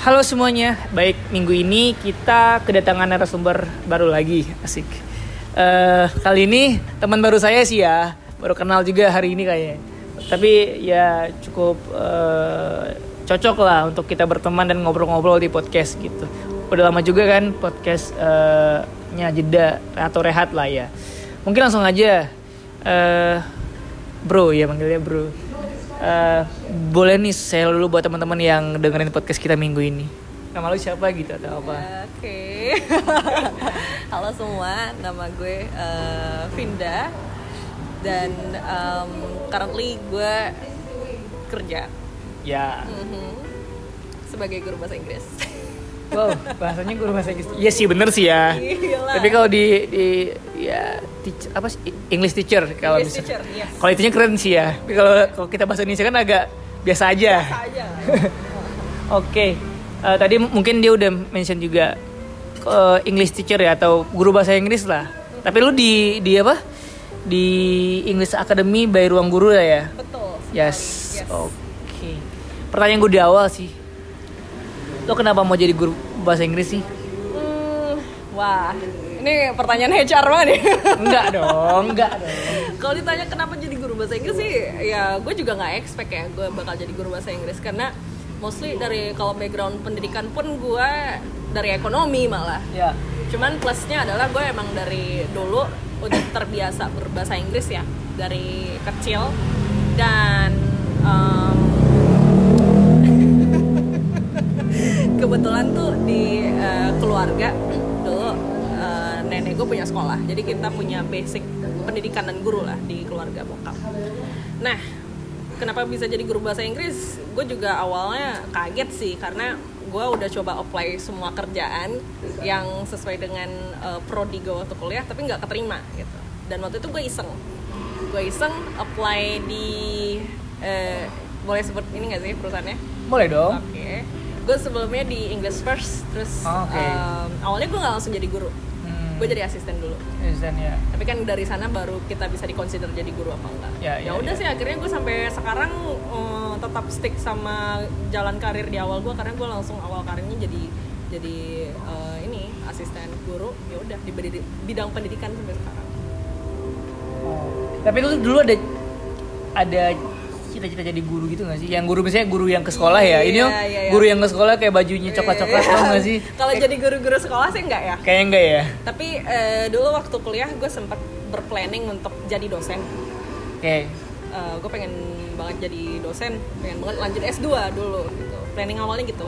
Halo semuanya, baik minggu ini kita kedatangan narasumber baru lagi, asik. Eh, kali ini teman baru saya sih ya, baru kenal juga hari ini kayaknya. Tapi ya cukup eh, cocok lah untuk kita berteman dan ngobrol-ngobrol di podcast gitu. Udah lama juga kan podcastnya jeda atau rehat lah ya. Mungkin langsung aja, eh, bro ya manggilnya bro. Eh, boleh nih saya dulu buat teman-teman yang dengerin podcast kita minggu ini. Nama lu siapa gitu atau apa? Oke. Halo semua, nama gue eh, Vinda dan em, currently gue kerja Ya, mhm, sebagai guru bahasa Inggris. wow bahasanya guru bahasa Inggris. Iya sih bener sih ya. Gila. Tapi kalau di di ya teach, apa sih English teacher kalau English bisa. teacher, yes. Kalau itunya keren sih ya. Tapi kalau kalau kita bahasa Indonesia kan agak biasa aja. aja. Oke, Eh, tadi mungkin dia udah mention juga eh, English teacher ya atau guru bahasa Inggris lah. Tapi lu di di apa? Di English Academy by Ruang Guru lah ya. Betul. sekali. Yes. Oke. Pertanyaan gue di awal sih. Lo kenapa mau jadi guru bahasa Inggris sih? Hmm, wah, ini pertanyaan HR banget nih. Enggak dong, enggak dong. Kalau ditanya kenapa jadi guru bahasa Inggris sih, ya gue juga nggak expect ya gue bakal jadi guru bahasa Inggris karena mostly dari kalau background pendidikan pun gue dari ekonomi malah. Ya. Cuman plusnya adalah gue emang dari dulu udah terbiasa berbahasa Inggris ya dari kecil dan kebetulan tuh di eh, keluarga dulu eh, nenek gue punya sekolah. Jadi kita punya basic pendidikan dan guru lah di keluarga bokap. Nah kenapa bisa jadi guru bahasa Inggris? Gue juga awalnya kaget sih karena gue udah coba apply semua kerjaan yang sesuai dengan eh, prodi gue waktu kuliah tapi nggak keterima gitu. Dan waktu itu gue iseng. Gue iseng apply di eh, boleh sebut ini nggak sih perusahaannya? Boleh dong. Oke. Gue sebelumnya di English First, terus Oh, oke. em, awalnya gue nggak langsung jadi guru, Hmm. gue jadi asisten dulu. Asisten ya. Tapi kan dari sana baru kita bisa dikonsider jadi guru apa enggak. Ya, ya, udah ya. sih akhirnya gue sampai sekarang eh, tetap stick sama jalan karir di awal gue karena gue langsung awal karirnya jadi jadi eh, ini asisten guru. Ya udah di bidang pendidikan sampai sekarang. Tapi lu dulu ada ada cita-cita jadi guru gitu gak sih? Yang guru misalnya guru yang ke sekolah ya. Ini Iya, om, iya, iya. guru yang ke sekolah kayak bajunya coklat-coklat Iya. tau gak sih? Kalau jadi guru-guru sekolah sih enggak ya. kayaknya enggak ya. Tapi eh, dulu waktu kuliah gue sempat berplanning untuk jadi dosen. Oke. gue pengen banget jadi dosen, pengen banget lanjut S2 dulu gitu. Planning awalnya gitu.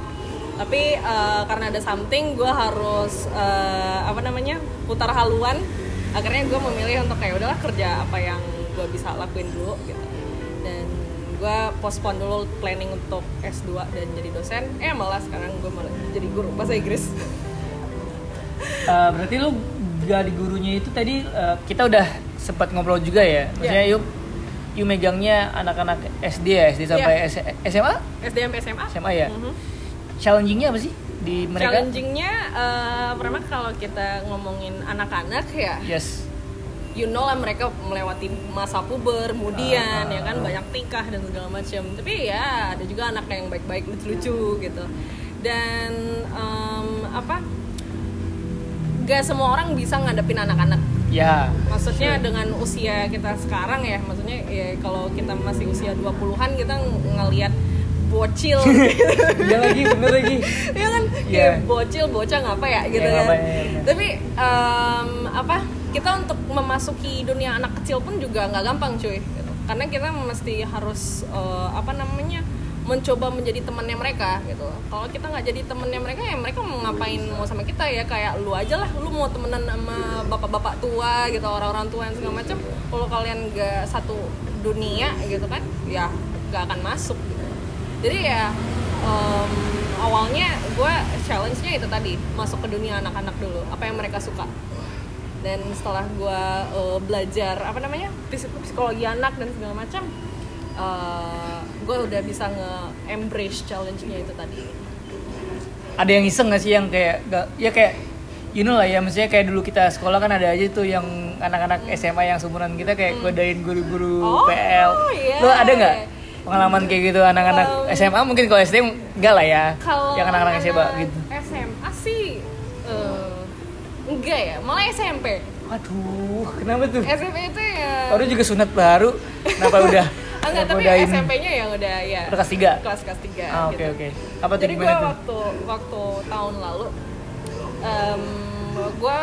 Tapi eh, karena ada something gue harus eh, apa namanya? putar haluan. Akhirnya gue memilih untuk kayak udahlah kerja apa yang gue bisa lakuin dulu gitu. Dan gue postpone dulu planning untuk S2 dan jadi dosen. Eh malah sekarang gue malah jadi guru bahasa Inggris. Eh, berarti lu jadi gurunya itu tadi eh, kita udah sempat ngobrol juga ya. Maksudnya Iya. yuk yuk megangnya anak-anak SD ya, SD sampai S- SMA? SD sampai SMA. SMA ya. Mhm. Challengingnya apa sih di mereka? Challengingnya eh, pertama kalau kita ngomongin anak-anak ya, Yes. You know lah mereka melewati masa puber, kemudian Ah, ya kan banyak tingkah dan segala macam. Tapi ya ada juga anak yang baik-baik lucu-lucu gitu. Dan em, apa? Gak semua orang bisa ngadepin anak-anak. Ya. Maksudnya dengan usia kita sekarang ya, maksudnya ya kalau kita masih usia 20-an kita ng- ngelihat bocil Iya lagi, bener lagi. ya kan Iya. kayak bocil bocah ngapa ya gitu Iya, kan ya, iya, benar. tapi em, apa kita untuk memasuki dunia anak kecil pun juga nggak gampang cuy. Gitu. karena kita mesti harus eh, apa namanya mencoba menjadi temannya mereka gitu. Kalau kita nggak jadi temannya mereka ya mereka mau ngapain mau sama kita ya? Kayak lu aja lah lu mau temenan sama bapak-bapak tua gitu orang-orang tua yang segala macam. Kalau kalian nggak satu dunia gitu kan ya nggak akan masuk gitu. jadi ya em, awalnya gue challenge-nya itu tadi masuk ke dunia anak-anak dulu. Apa yang mereka suka dan setelah gue belajar apa namanya psik- psikologi anak dan segala macam gue udah bisa nge-embrace challenge-nya itu tadi Ada yang iseng gak sih yang kayak gak, ya kayak you know lah ya maksudnya kayak dulu kita sekolah kan ada aja tuh yang anak-anak SMA yang seumuran kita kayak godain guru-guru Hmm. Oh, PL. iya. Lo ada nggak? pengalaman kayak gitu anak-anak Um, SMA mungkin kalau SD enggak lah ya yang anak-anak SMA gitu enggak ya, malah SMP. waduh kenapa tuh SMP itu ya baru juga sunat baru kenapa udah enggak tapi? SMP-nya yang udah ya kelas tiga? kelas kelas 3 ah oke oke apa tuh Jadi gue waktu waktu tahun lalu em gue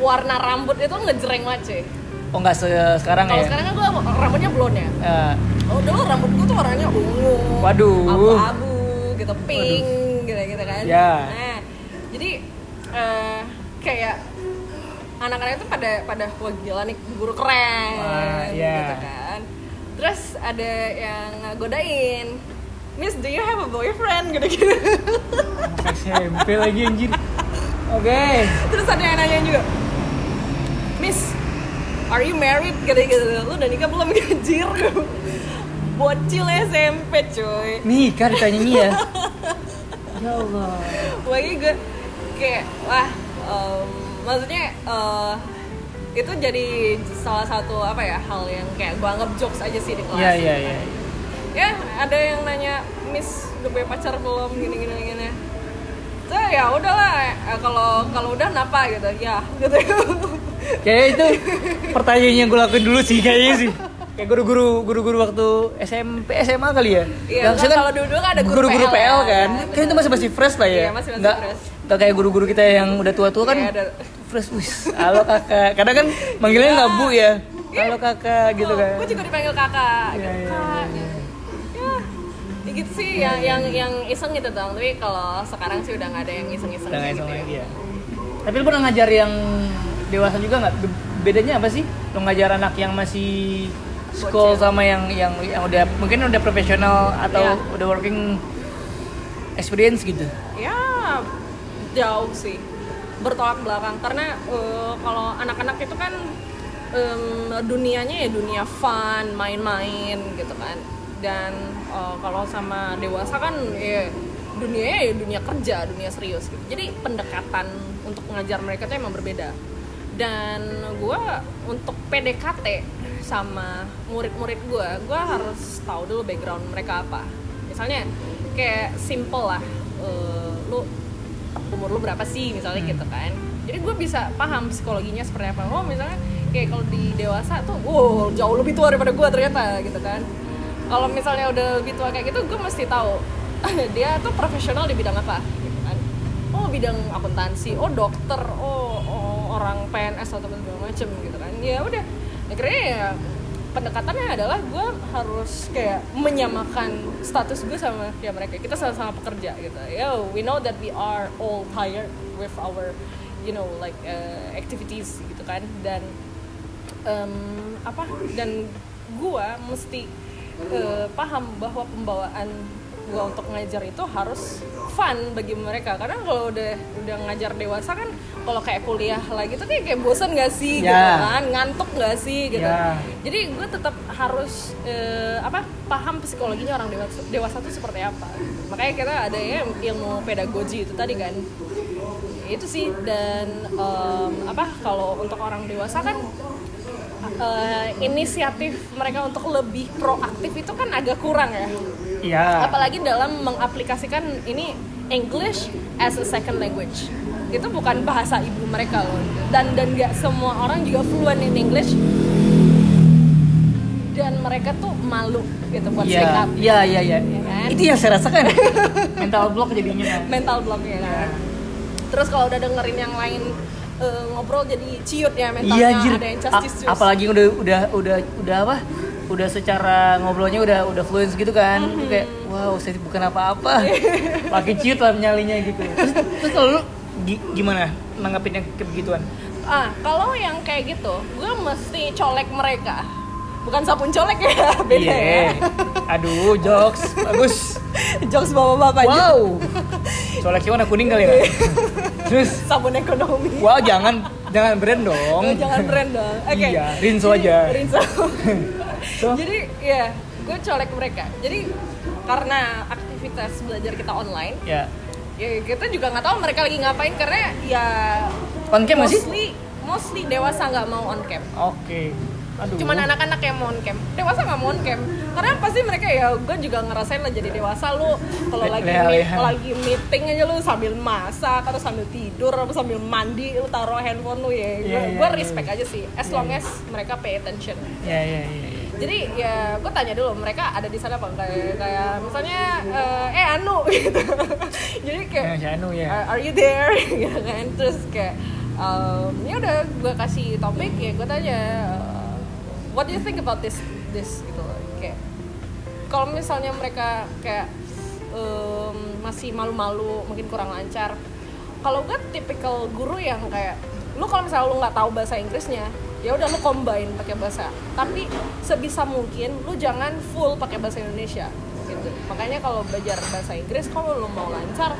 warna rambut itu ngejreng banget cuy. oh nggak se- sekarang Kalau ya sekarang kan gue rambutnya blonde ya. Eh, Oh dulu rambut gue tuh warnanya ungu, Waduh. abu-abu, gitu, pink, gitu gitu kan. Ya. Nah, jadi eh, kayak anak-anak itu pada pada wah gila nih guru keren, Wah, ya. gitu kan. Terus ada yang godain, Miss, do you have a boyfriend? Gitu-gitu. SMP lagi anjir oke Terus ada yang nanya juga, Miss, are you married? Gitu-gitu. Lu udah nikah belum? Anjir. Bocil SMP cuy. nih kan ditanya Mia ya Allah Lagi gue kayak, wah, em, maksudnya eh, itu jadi salah satu apa ya hal yang kayak gue anggap jokes aja sih di kelas. Iya iya iya. Ya ada yang nanya, Miss udah punya pacar belum? Gini gini gini. Tuh ya udahlah, eh, kalau kalau udah kenapa gitu, ya gitu. Kayak itu pertanyaan yang gue lakuin dulu sih kayaknya sih. Kayak guru-guru guru-guru waktu SMP SMA kali ya. Iya, Yang kan kalau dulu kan ada guru guru-guru PL PL, ya, kan. ya, kan itu benar. masih masih fresh lah ya. Iya, masih- masih nggak, fresh. nggak kayak guru-guru kita yang udah tua-tua kan. Iya, ada- Fresh, wis. Halo kakak. Kadang kan manggilnya nggak bu ya. Halo kakak gitu kan. Gue juga dipanggil kakak, Iya, iya, kakak. iya. Ya, ya gitu sih yang yang yang iseng gitu dong. Tapi kalau sekarang sih udah nggak ada yang iseng-iseng Udah gitu iseng ya. lagi ya. Tapi lu pernah ngajar yang dewasa juga nggak? Be- Bedanya apa sih? Lu ngajar anak yang masih school sama yang yang yang udah mungkin udah profesional atau Iya. udah working experience gitu. Ya jauh sih bertolak belakang karena eh, kalau anak-anak itu kan em, dunianya ya dunia fun, main-main gitu kan. Dan eh, kalau sama dewasa kan ya dunianya ya dunia kerja, dunia serius gitu. Jadi pendekatan untuk mengajar mereka tuh emang berbeda. Dan gue untuk PDKT sama murid-murid gue, gue harus tahu dulu background mereka apa. Misalnya kayak simple lah, eh, lu umur lu berapa sih misalnya gitu kan. Jadi gue bisa paham psikologinya seperti apa. Oh misalnya kayak kalau di dewasa tuh wow jauh lebih tua daripada gue ternyata gitu kan. Kalau misalnya udah lebih tua kayak gitu gue mesti tahu. Dia tuh profesional di bidang apa gitu kan. Oh bidang akuntansi oh dokter oh, oh orang PNS atau segala macem gitu kan. Ya udah akhirnya ya pendekatannya adalah gue harus kayak menyamakan status gue sama ya mereka. Kita sama-sama pekerja gitu. Yo we know that we are all tired with our you know like uh, activities gitu kan. Dan em, apa dan gue mesti eh, paham bahwa pembawaan gue untuk ngajar itu harus fun bagi mereka. Karena kalau udah udah ngajar dewasa kan kalau kayak kuliah lagi tuh kayak, kayak bosan gak sih gitu Ya. kan? Ngantuk gak sih gitu. Ya. jadi gue tetap harus eh, apa paham psikologinya orang dewasa dewasa itu seperti apa. Makanya kita ada ya ilmu pedagogi itu tadi kan. Itu sih. Dan em, apa kalau untuk orang dewasa kan eh, inisiatif mereka untuk lebih proaktif itu kan agak kurang ya Iya. apalagi dalam mengaplikasikan ini English as a second language itu bukan bahasa ibu mereka loh dan dan nggak semua orang juga fluent in English dan mereka tuh malu gitu buat speak Iya, up iya, iya, iya. Ya kan? Itu yang saya rasakan. Mental block jadinya. mental blocknya kan terus kalau udah dengerin yang lain eh, ngobrol jadi ciut ya mentalnya Iya, ada yang A- cus apalagi udah udah udah udah apa? Udah secara ngobrolnya udah udah fluent gitu kan. Mhm. Kayak wow, saya bukan apa-apa. Makin ciut lah nyalinya gitu. Terus, terus kalau lu gi- gimana nanggapin yang kayak begituan? ah kalau yang kayak gitu gue mesti colek mereka bukan sabun colek ya beda ya Iya. Aduh, jokes. Bagus. jokes bapak-bapak aja. Wow. Soalnya warna kuning kali ya. Terus sabun ekonomi wow, jangan jangan brand dong. Jangan brand dong oke Iya, Rinso aja. Rinso So, jadi ya gue colek mereka jadi karena aktivitas belajar kita online ya. ya kita juga nggak tahu mereka lagi ngapain karena ya On cam nggak sih? mostly mostly dewasa nggak mau on cam Oke. Aduh. cuman anak-anak yang mon camp dewasa nggak mon camp karena pasti mereka ya gue juga ngerasain lah jadi dewasa lu kalau lagi meet- lagi meeting aja lu sambil masak atau sambil tidur atau sambil mandi lu taruh handphone lu ya Iya, gue iya. respect aja sih as Iya, long as mereka pay attention ya ya ya, ya. Jadi ya gue tanya dulu mereka ada di sana apa kayak kayak misalnya eh, eh Anu gitu. Jadi kayak Ya, si Anu ya. Are, are you there? Gitu kan. Terus kayak um, ya udah gue kasih topik ya gue tanya uh, what do you think about this this? Gitu. Kayak kalau misalnya mereka kayak um, masih malu-malu mungkin kurang lancar kalau gue tipikal guru yang kayak lu kalau misalnya lu nggak tahu bahasa Inggrisnya ya udah lu combine pakai bahasa. Tapi sebisa mungkin lu jangan full pakai bahasa Indonesia gitu. Makanya kalau belajar bahasa Inggris kalau lu mau lancar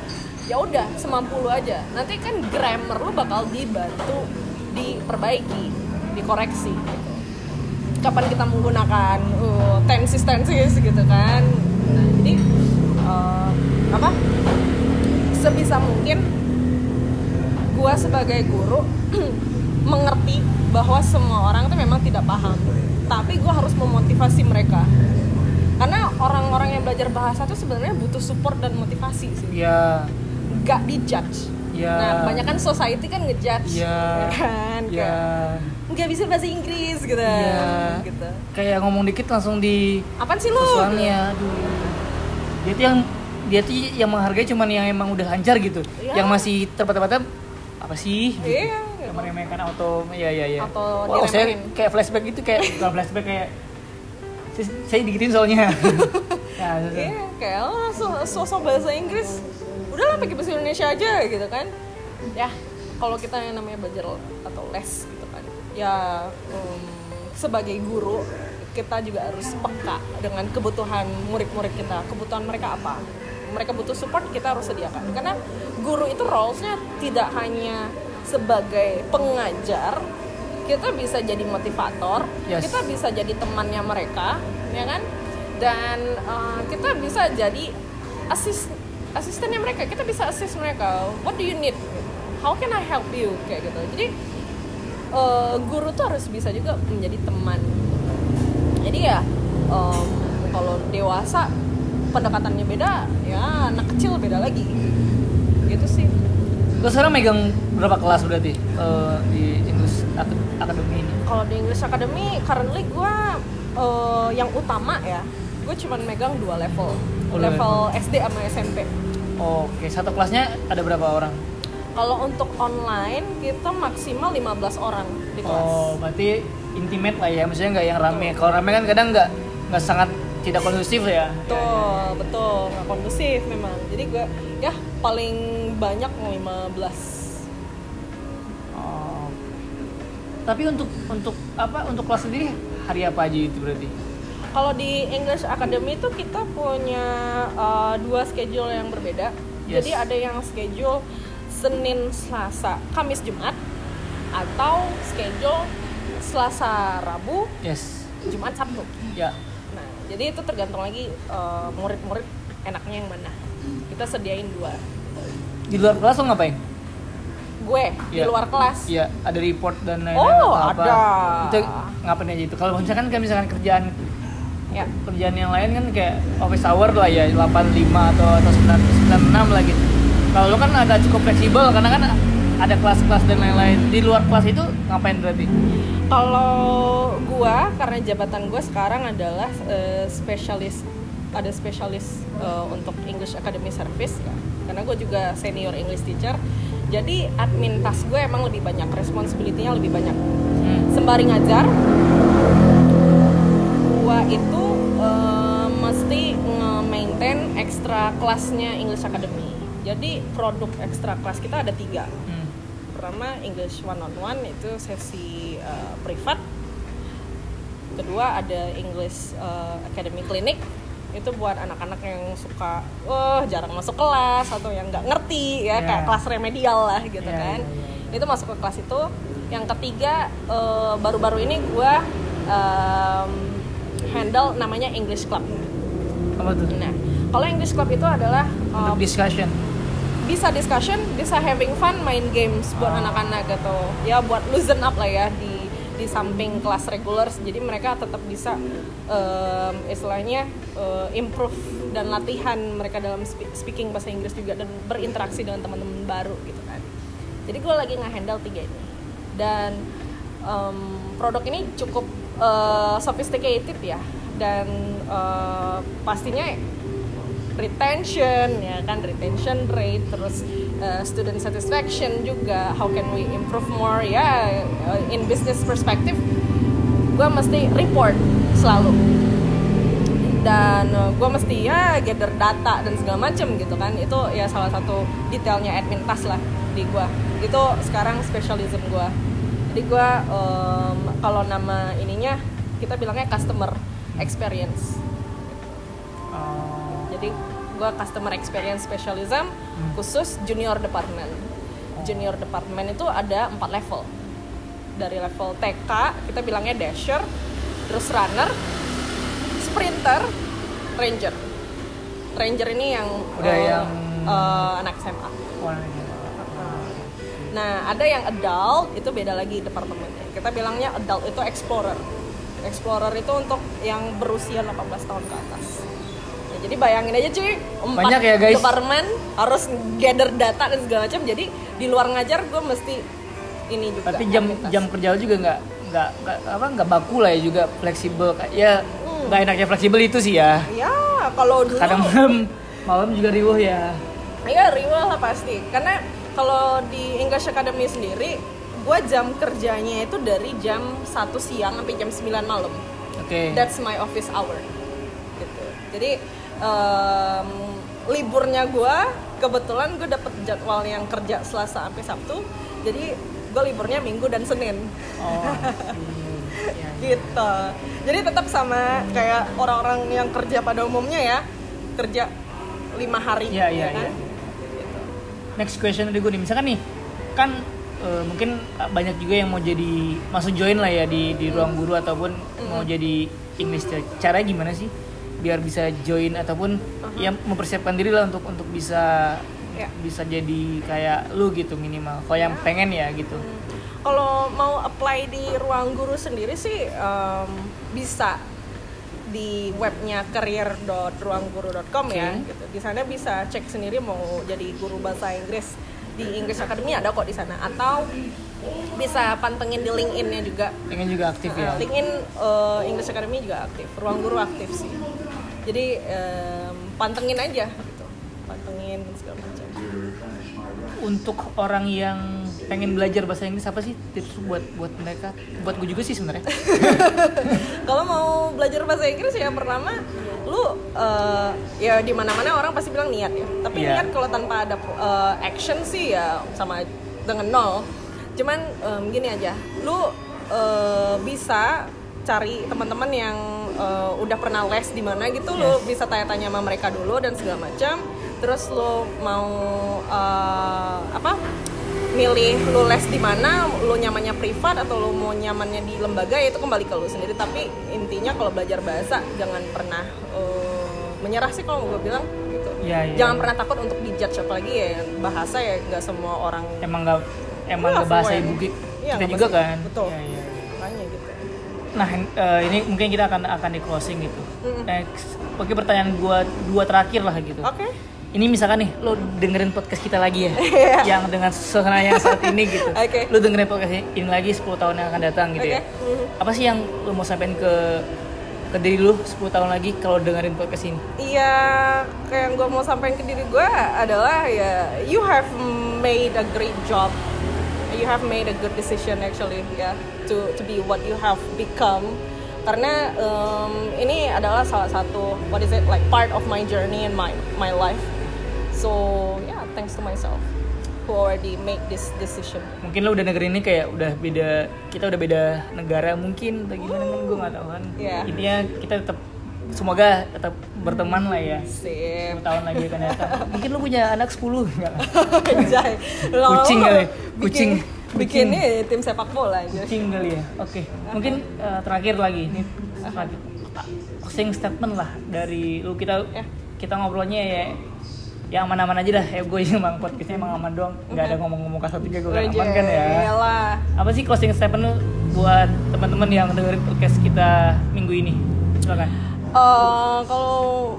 ya udah semampu lu aja. Nanti kan grammar lu bakal dibantu diperbaiki dikoreksi gitu. Kapan kita menggunakan uh, tenses tenses gitu kan. Nah, jadi uh, apa? Sebisa mungkin gua sebagai guru mengerti bahwa semua orang itu memang tidak paham. Tapi gua harus memotivasi mereka. Karena orang-orang yang belajar bahasa tuh sebenarnya butuh support dan motivasi sih. Ya nggak dijudge. Ya. nah banyak kan society kan ngejudge ya kan? Ya nggak bisa bahasa Inggris gitu. Iya. gitu. Kayak ngomong dikit langsung di apaan sih lu? soalnya aduh. Dia tuh yang dia tuh yang menghargai cuman yang emang udah lancar gitu. Iya. yang masih terbata-bata apa sih? Gitu. Meremehkan auto ya ya ya Atau wow, saya kayak flashback gitu kayak bukan flashback kayak saya, saya dikitin soalnya ya, terus- Iya, kayak oh, so- sosok bahasa Inggris. Udahlah pakai bahasa Indonesia aja gitu kan. Ya, kalau kita yang namanya belajar atau les gitu kan. Ya um, sebagai guru kita juga harus peka dengan kebutuhan murid-murid kita. Kebutuhan mereka apa? Mereka butuh support, kita harus sediakan. Karena guru itu roles-nya tidak hanya sebagai pengajar, kita bisa jadi motivator, Yes. kita bisa jadi temannya mereka, ya kan? Dan uh, kita bisa jadi asis asistennya mereka. Kita bisa assist mereka. What do you need? How can I help you? Kayak gitu. Jadi uh, guru tuh harus bisa juga menjadi teman. Jadi ya um, kalau dewasa pendekatannya beda, ya anak kecil beda lagi. Gitu sih. Lo sekarang megang berapa kelas berarti eh, di English Ac- Academy ini? Kalau di English Academy, currently gue uh, yang utama ya, gue cuman megang dua level, Oh, level SD sama SMP. Oke, satu kelasnya ada berapa orang? Kalau untuk online kita maksimal 15 orang di kelas. Oh, berarti intimate lah ya, maksudnya nggak yang rame. Kalau rame kan kadang nggak nggak sangat tidak kondusif ya. Betul, betul, nggak kondusif memang. Jadi gue ya paling banyak 15. Oh. Tapi untuk untuk apa? Untuk kelas sendiri hari apa aja itu berarti? Kalau di English Academy itu kita punya uh, dua schedule yang berbeda. Yes. Jadi ada yang schedule Senin, Selasa, Kamis, Jumat atau schedule Selasa, Rabu, Yes. Jumat, Sabtu. Ya. Nah, jadi itu tergantung lagi uh, murid-murid enaknya yang mana. Kita sediain dua. Di luar kelas lo ngapain? Gue di Iya. luar kelas. Iya, ada report dan lain-lain Oh, atau apa? ada. Itu ngapain aja itu? Kalau misalkan kayak misalkan kerjaan Ya. kerjaan yang lain kan kayak office hour lah ya 85 atau atau 9 96 lah gitu. Kalau lo kan agak cukup fleksibel karena kan ada kelas-kelas dan lain-lain. Di luar kelas itu ngapain berarti? Kalau gua karena jabatan gua sekarang adalah eh, spesialis ada spesialis eh, untuk English Academy Service ya. Karena gue juga senior English teacher. Jadi admin task gue emang lebih banyak, responsibility-nya lebih banyak. Hmm. Sembari ngajar, gua itu eh, mesti nge-maintain ekstra kelasnya English Academy. Jadi produk ekstra kelas kita ada tiga Hmm. pertama English one on one itu sesi uh, privat kedua ada English uh, Academy Clinic itu buat anak-anak yang suka wah jarang masuk kelas atau yang nggak ngerti ya Yeah. kayak kelas remedial lah gitu Yeah, kan yeah, yeah, itu masuk ke kelas itu yang ketiga uh, baru-baru ini gua um, handle namanya English Club Apa tuh? nah kalau English Club itu adalah uh, Untuk discussion. bisa discussion, bisa having fun, main games buat Ah. anak-anak gitu. Ya buat loosen up lah ya di di samping kelas reguler jadi mereka tetap bisa um, istilahnya uh, improve dan latihan mereka dalam spe- speaking bahasa Inggris juga dan berinteraksi dengan teman-teman baru gitu kan. Jadi gue lagi nge-handle tiga ini. Dan um, produk ini cukup uh, sophisticated ya. Dan uh, pastinya retention ya kan retention rate terus uh, student satisfaction juga how can we improve more? Ya uh, in business perspective gue mesti report selalu. Dan uh, gue mesti ya gather data dan segala macem gitu kan. Itu ya salah satu detailnya admin tas lah di gue itu sekarang specialism gue jadi gue um, kalau nama ininya kita bilangnya customer experience. Oh. jadi gue customer experience specialism khusus junior department junior department itu ada empat level dari level TK kita bilangnya dasher terus runner sprinter ranger ranger ini yang Udah eh, yang- eh, anak SMA ini. Nah, ada yang adult itu beda lagi departemennya. Kita bilangnya adult itu explorer. Explorer itu untuk yang berusia 18 tahun ke atas. Jadi bayangin aja cuy, empat Banyak ya, guys. departemen harus gather data dan segala macam. Jadi di luar ngajar gue mesti ini juga. Tapi jam aktivitas. jam kerja juga nggak nggak apa nggak baku lah ya juga fleksibel ya Hmm. nggak enaknya fleksibel itu sih ya. Ya, kalau dulu Kadang malam malam juga riuh ya. Iya riwah lah pasti karena kalau di English Academy sendiri gue jam kerjanya itu dari jam 1 siang sampai jam 9 malam Oke. that's my office hour gitu jadi em, liburnya gue kebetulan gue dapet jadwal yang kerja Selasa sampai Sabtu jadi gue liburnya Minggu dan Senin Oh. iya, iya. gitu jadi tetap sama kayak orang-orang yang kerja pada umumnya ya kerja lima hari Iya, iya, ya kan iya. Next question dari gue nih, misalkan nih, kan eh, mungkin banyak juga yang mau jadi masuk join lah ya di di ruang guru ataupun mau jadi English teacher. Caranya gimana sih biar bisa join ataupun ya mempersiapkan diri lah untuk untuk bisa Ya. bisa jadi kayak lu gitu minimal. Kalau yang pengen ya gitu. Kalau mau apply di ruang guru sendiri sih em, bisa di webnya career.ruangguru.com ya. Oke. Gitu. Di sana bisa cek sendiri mau jadi guru bahasa Inggris di English Academy ada kok di sana. Atau bisa pantengin di LinkedIn-nya juga. Pengen juga aktif ya. Nah, LinkedIn eh, English Academy juga aktif, ruang guru aktif sih. Jadi em, pantengin aja gitu, pantengin segala macam. Untuk orang yang pengen belajar bahasa Inggris apa sih tips buat buat mereka? Buat gue juga sih sebenarnya. Kalau mau belajar bahasa Inggris ya pertama lu eh, ya di mana-mana orang pasti bilang niat ya. Tapi Iya. niat kalau tanpa ada eh, action sih ya sama dengan nol. Cuman em, gini aja, lu eh, bisa cari teman-teman yang eh, udah pernah les di mana gitu lu bisa tanya-tanya sama mereka dulu dan segala macam. Terus lu mau eh, apa? milih lu les di mana, lu nyamannya privat atau lu mau nyamannya di lembaga ya itu kembali ke lu sendiri. Tapi intinya kalau belajar bahasa jangan pernah eh, menyerah sih kalau gue bilang gitu. Iya, iya. Jangan pernah takut untuk dijudge apalagi ya bahasa ya nggak semua orang Emang nggak emang Iya, nggak bahasa ibu ki- Iya, kita nggak juga bahasa- kan. betul. Iya, iya. Nah, eh, ini mungkin kita akan akan di closing gitu. Next, oke pertanyaan gua dua terakhir lah gitu. Oke. Ini misalkan nih, lo dengerin podcast kita lagi ya, Iya. yang dengan suasana yang saat ini gitu. Oke. Lo dengerin podcast ini lagi 10 tahun yang akan datang gitu ya. Oke. Mhm. Apa sih yang lo mau sampaikan ke ke diri lo 10 tahun lagi kalau dengerin podcast ini? Iya, kayak yang gue mau sampaikan ke diri gue adalah ya, you have made a great job, you have made a good decision actually ya, to to be what you have become. Karena em, ini adalah salah satu what is it like part of my journey and my my life. So yeah, thanks to myself who already made this decision. Mungkin lo udah dengerin ini kayak udah beda, kita udah beda negara mungkin atau gimana kan gue nggak tahu kan. Iya. Intinya kita tetap semoga tetap berteman lah ya. Sip. 10 tahun lagi akan datang. Mungkin lu punya anak 10 enggak? Kucing kali. Kucing. Bikin ini tim sepak bola aja. Kucing kali ya. Oke. Mungkin eh, terakhir lagi ini terakhir closing statement lah dari lu kita Ya. kita ngobrolnya ya yang aman-aman aja lah ya gue emang podcastnya emang aman doang nggak ada ngomong-ngomong kasar juga gue aman kan ya iyalah. apa sih closing statement lu buat teman-teman yang dengerin podcast kita minggu ini silakan Eh, kalau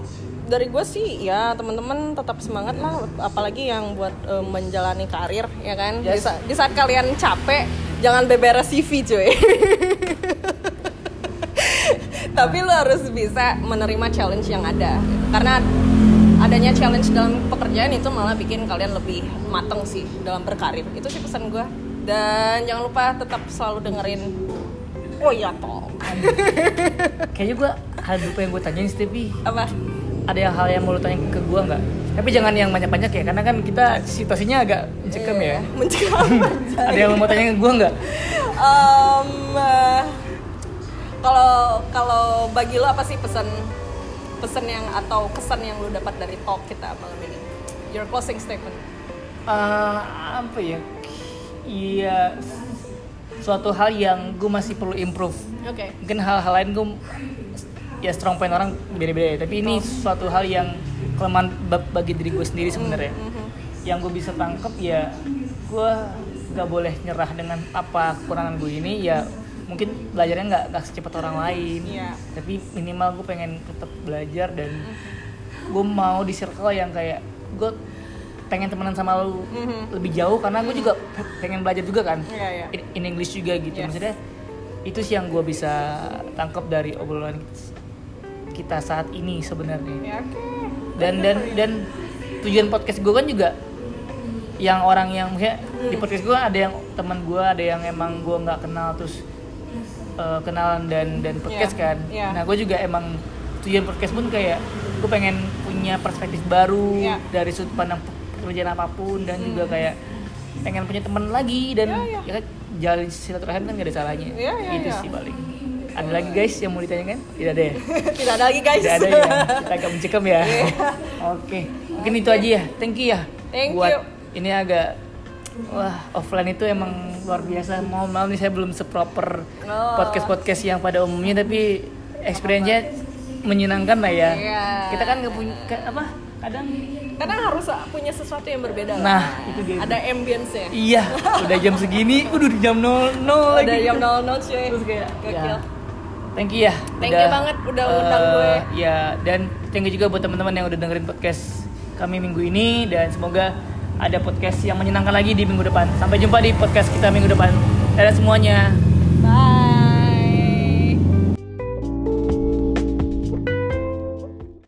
dari gue sih ya teman-teman tetap semangat lah apalagi yang buat eh, menjalani karir ya kan? Di, Yes. sa- di saat kalian capek jangan beberes CV cuy. Tapi lo harus bisa menerima challenge yang ada. Karena adanya challenge dalam pekerjaan itu malah bikin kalian lebih mateng sih dalam berkarir. Itu sih pesan gue dan jangan lupa tetap selalu dengerin oh iya toh kayaknya gue hal lupa yang gue tanyain tapi apa ada hal yang mau lu tanya ke gue nggak? Tapi jangan yang banyak-banyak ya karena kan kita situasinya agak mencekam ya. Mencekam ada yang mau tanya ke gue nggak? Eh, kalau kalau bagi lo apa sih pesan pesan yang atau kesan yang lo dapat dari talk kita malam ini? Your closing statement. Eh, apa ya? Iya suatu hal yang gue masih perlu improve. Oke. Mungkin hal-hal lain gue ya strong point orang beda-beda ya tapi ini suatu hal yang kelemahan ba- bagi diri gue sendiri sebenarnya Mhm. yang gue bisa tangkep ya gue gak boleh nyerah dengan apa kekurangan gue ini ya mungkin belajarnya nggak nggak secepat orang lain Iya. tapi minimal gue pengen tetap belajar dan gue mau di circle yang kayak gue pengen temenan sama lu Mhm. lebih jauh karena gue juga pe- pengen belajar juga kan Iya, iya. in, in English juga gitu Yes. maksudnya itu sih yang gue bisa tangkap dari obrolan kita saat ini sebenarnya ya oke dan dan dan tujuan podcast gue kan juga yang orang yang maksudnya di podcast gue ada yang teman gue ada yang emang gue nggak kenal terus eh, kenalan dan dan podcast Iya, kan iya. nah gue juga emang tujuan podcast pun kayak gue pengen punya perspektif baru Iya. dari sudut pandang pekerjaan apa pun dan juga kayak pengen punya teman lagi dan Iya, iya. ya kan jalin silaturahim kan gak ada salahnya Iya, iya, itu iya. sih paling ada lagi guys yang mau ditanyakan tidak ada ya tidak ada lagi guys tidak ada ya kita agak mencekam ya Iya. oke mungkin itu aja ya thank you ya Thank buat you. ini agak wah offline itu emang luar biasa mau malam nih saya belum seproper Oh. podcast podcast yang pada umumnya tapi experience-nya menyenangkan lah ya Iya. kita kan nggak punya apa kadang karena harus punya sesuatu yang berbeda lah. Nah, itu dia. ada ambience nya iya udah jam segini udah jam 00 lagi ada jam 00 cuy terus kayak Gokil. ya, thank you ya. Thank you banget udah undang eh, gue. ya dan thank you juga buat teman-teman yang udah dengerin podcast kami minggu ini dan semoga ada podcast yang menyenangkan lagi di minggu depan. Sampai jumpa di podcast kita minggu depan. Dadah semuanya. Bye